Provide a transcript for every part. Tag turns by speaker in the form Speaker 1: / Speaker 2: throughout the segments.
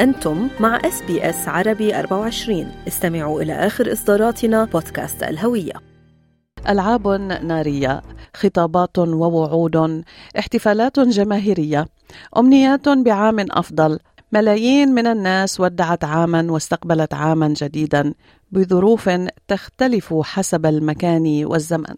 Speaker 1: أنتم مع SBS عربي 24 استمعوا إلى آخر إصداراتنا بودكاست الهوية.
Speaker 2: ألعاب نارية خطابات ووعود احتفالات جماهيرية أمنيات بعام أفضل ملايين من الناس ودعت عاما واستقبلت عاما جديدا بظروف تختلف حسب المكان والزمن.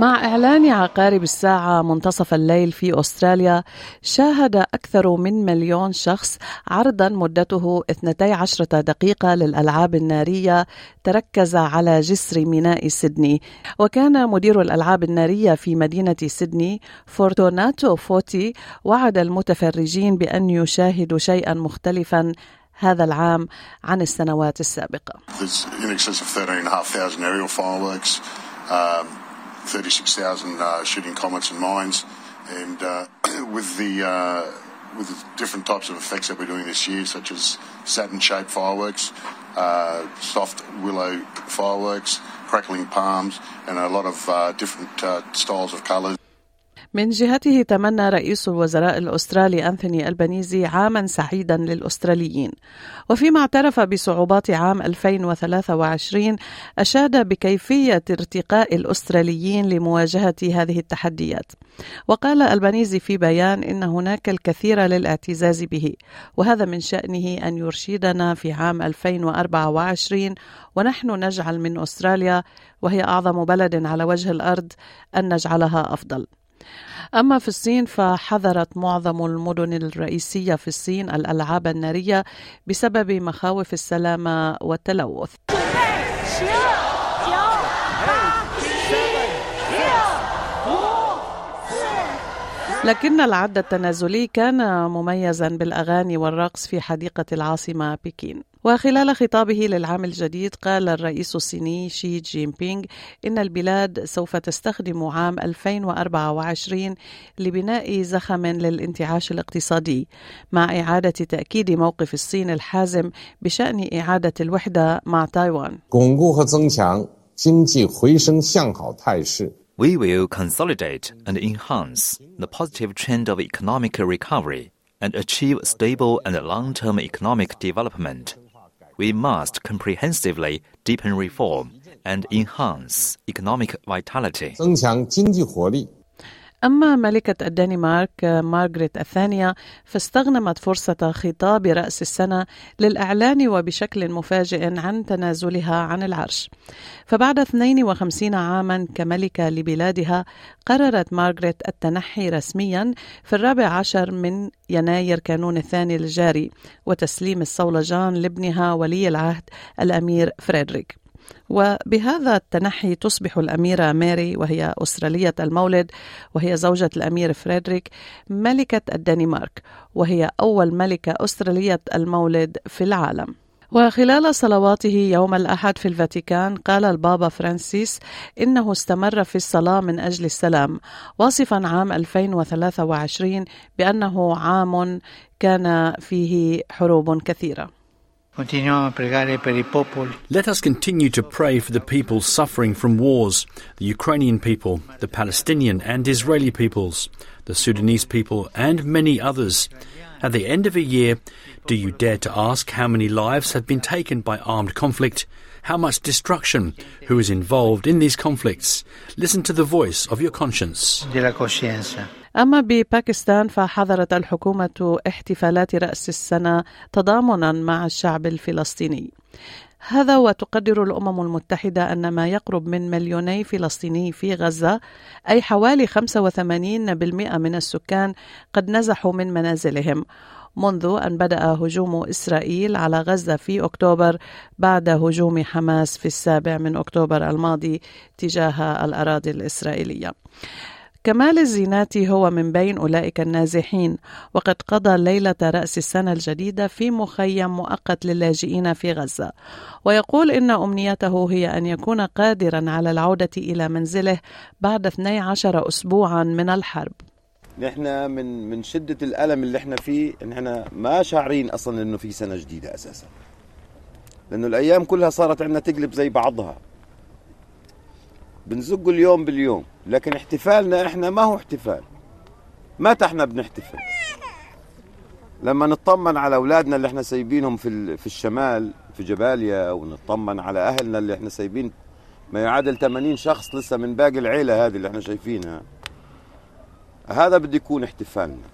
Speaker 2: مع إعلان عقارب الساعة منتصف الليل في أستراليا شاهد أكثر من مليون شخص عرضا مدته 12 دقيقة للألعاب النارية تركز على جسر ميناء سيدني وكان مدير الألعاب النارية في مدينة سيدني فورتوناتو فوتي وعد المتفرجين بأن يشاهدوا شيئا مختلفا هذا العام عن السنوات السابقة.
Speaker 3: 36,000 uh, shooting comets and mines. And uh, with the uh, with the different types of effects that we're doing this year, such as Saturn-shaped fireworks, uh, soft willow fireworks, crackling palms, and a lot of uh, different uh, styles of colours.
Speaker 2: من جهته تمنى رئيس الوزراء الأسترالي أنثوني البنيزي عاما سعيدا للأستراليين. وفيما اعترف بصعوبات عام 2023 أشاد بكيفية ارتقاء الأستراليين لمواجهة هذه التحديات. وقال البنيزي في بيان إن هناك الكثير للاعتزاز به وهذا من شأنه أن يرشدنا في عام 2024 ونحن نجعل من أستراليا وهي أعظم بلد على وجه الأرض أن نجعلها أفضل. أما في الصين فحظرت معظم المدن الرئيسية في الصين الألعاب النارية بسبب مخاوف السلامة والتلوث. لكن العد التنازلي كان مميزا بالأغاني والرقص في حديقة العاصمة بكين وخلال خطابه للعام الجديد قال الرئيس الصيني شي جين بينغ إن البلاد سوف تستخدم عام 2024 لبناء زخم للانتعاش الاقتصادي مع إعادة تأكيد موقف الصين الحازم بشأن إعادة الوحدة مع تايوان.
Speaker 4: We will consolidate and enhance the positive trend of economic recovery and achieve stable and long term economic development. We must comprehensively deepen reform and enhance economic vitality.
Speaker 2: أما ملكة الدنمارك مارغريت الثانية فاستغنمت فرصة خطاب رأس السنة للإعلان وبشكل مفاجئ عن تنازلها عن العرش. فبعد 52 عاما كملكة لبلادها قررت مارغريت التنحي رسميا في الرابع عشر من يناير كانون الثاني الجاري وتسليم الصولجان لابنها ولي العهد الأمير فريدريك. وبهذا التنحي تصبح الأميرة ماري وهي أسترالية المولد وهي زوجة الأمير فريدريك ملكة الدنمارك وهي أول ملكة أسترالية المولد في العالم. وخلال صلواته يوم الأحد في الفاتيكان قال البابا فرانسيس إنه استمر في الصلاة من أجل السلام واصفا عام 2023 بأنه عام كان فيه حروب كثيرة.
Speaker 5: Let us continue to pray for the people suffering from wars the Ukrainian people, the Palestinian and Israeli peoples, the Sudanese people, and many others. At the end of a year, do you dare to ask how many lives have been taken by armed conflict? How much destruction? Who is involved in these conflicts? Listen to the voice of your conscience.
Speaker 2: أما بباكستان فحظرت الحكومة احتفالات رأس السنة تضامنا مع الشعب الفلسطيني هذا وتقدر الأمم المتحدة أن ما يقرب من مليوني فلسطيني في غزة أي حوالي 85% من السكان قد نزحوا من منازلهم منذ أن بدأ هجوم إسرائيل على غزة في أكتوبر بعد هجوم حماس في السابع من أكتوبر الماضي تجاه الأراضي الإسرائيلية. كمال الزيناتي هو من بين أولئك النازحين وقد قضى ليلة رأس السنة الجديدة في مخيم مؤقت للاجئين في غزة ويقول إن أمنيته هي أن يكون قادرا على العودة إلى منزله بعد 12 أسبوعا من الحرب.
Speaker 6: نحن من من شدة الألم اللي إحنا فيه نحن ما شاعرين أصلا إنه في سنة جديدة أساسا لأنه الأيام كلها صارت عندنا تقلب زي بعضها. بنزقه اليوم باليوم لكن احتفالنا إحنا ما هو احتفال. متى إحنا بنحتفل؟ لما نطمن على أولادنا اللي إحنا سايبينهم في في الشمال في جباليا ونطمن على أهلنا اللي إحنا سايبين ما يعادل 80 شخص لسه من باقي العيلة هذه اللي إحنا شايفينها. هذا بده يكون احتفالنا.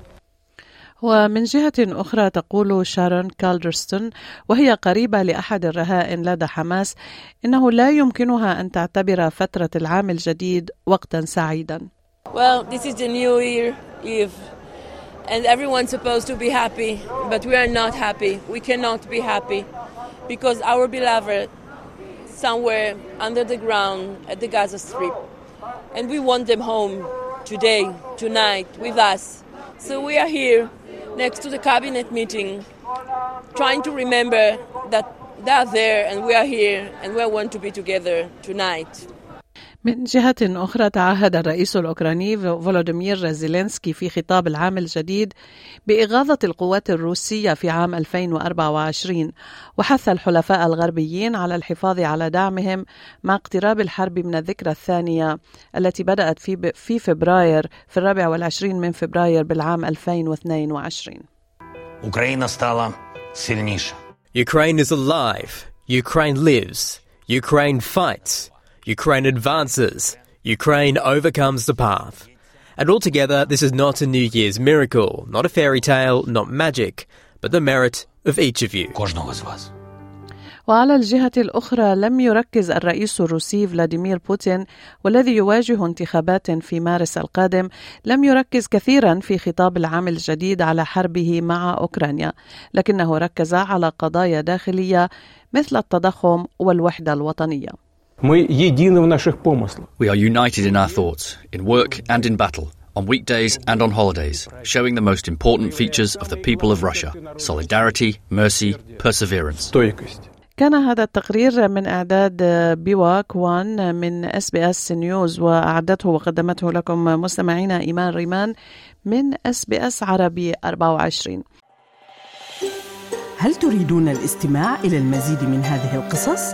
Speaker 2: ومن جهة أخرى تقول شارون كالدرستون وهي قريبة لأحد الرهائن لدى حماس إنه لا يمكنها أن تعتبر فترة العام الجديد وقتا سعيدا.
Speaker 7: Well, this is the new year Eve and everyone's supposed to be happy, but we are not happy. We cannot be happy because our beloved somewhere under the ground at the Gaza Strip and we want them home today, tonight with us. So we are here next to the cabinet meeting, trying to remember that they are there and we are here and we want to be together tonight.
Speaker 2: من جهة أخرى تعهد الرئيس الأوكراني فولوديمير زيلينسكي في خطاب العام الجديد بإغاظة القوات الروسية في عام 2024 وحث الحلفاء الغربيين على الحفاظ على دعمهم مع اقتراب الحرب من الذكرى الثانية التي بدأت في في فبراير في الرابع والعشرين من فبراير بالعام 2022
Speaker 8: Україна стала сильніша.
Speaker 9: Ukraine is alive. Ukraine lives. Ukraine fights. Ukraine advances. Ukraine overcomes the path. And altogether, this is not a New Year's miracle, not a fairy tale, not magic, but the merit of each of you.
Speaker 2: وعلى الجهة الأخرى لم يركز الرئيس الروسي فلاديمير بوتين والذي يواجه انتخابات في مارس القادم لم يركز كثيرا في خطاب العام الجديد على حربه مع أوكرانيا لكنه ركز على قضايا داخلية مثل التضخم والوحدة الوطنية
Speaker 10: Мы едины в наших помыслах.
Speaker 11: We are united in our thoughts, in work and in battle, on weekdays and on holidays, showing the most important features of the people of Russia solidarity, mercy, perseverance.
Speaker 2: كان هذا التقرير من إعداد بيوا كوان من اس بي اس نيوز وأعدته وقدمته لكم مستمعينا إيمان ريمان من اس بي اس عربي 24
Speaker 12: هل تريدون الاستماع إلى المزيد من هذه القصص؟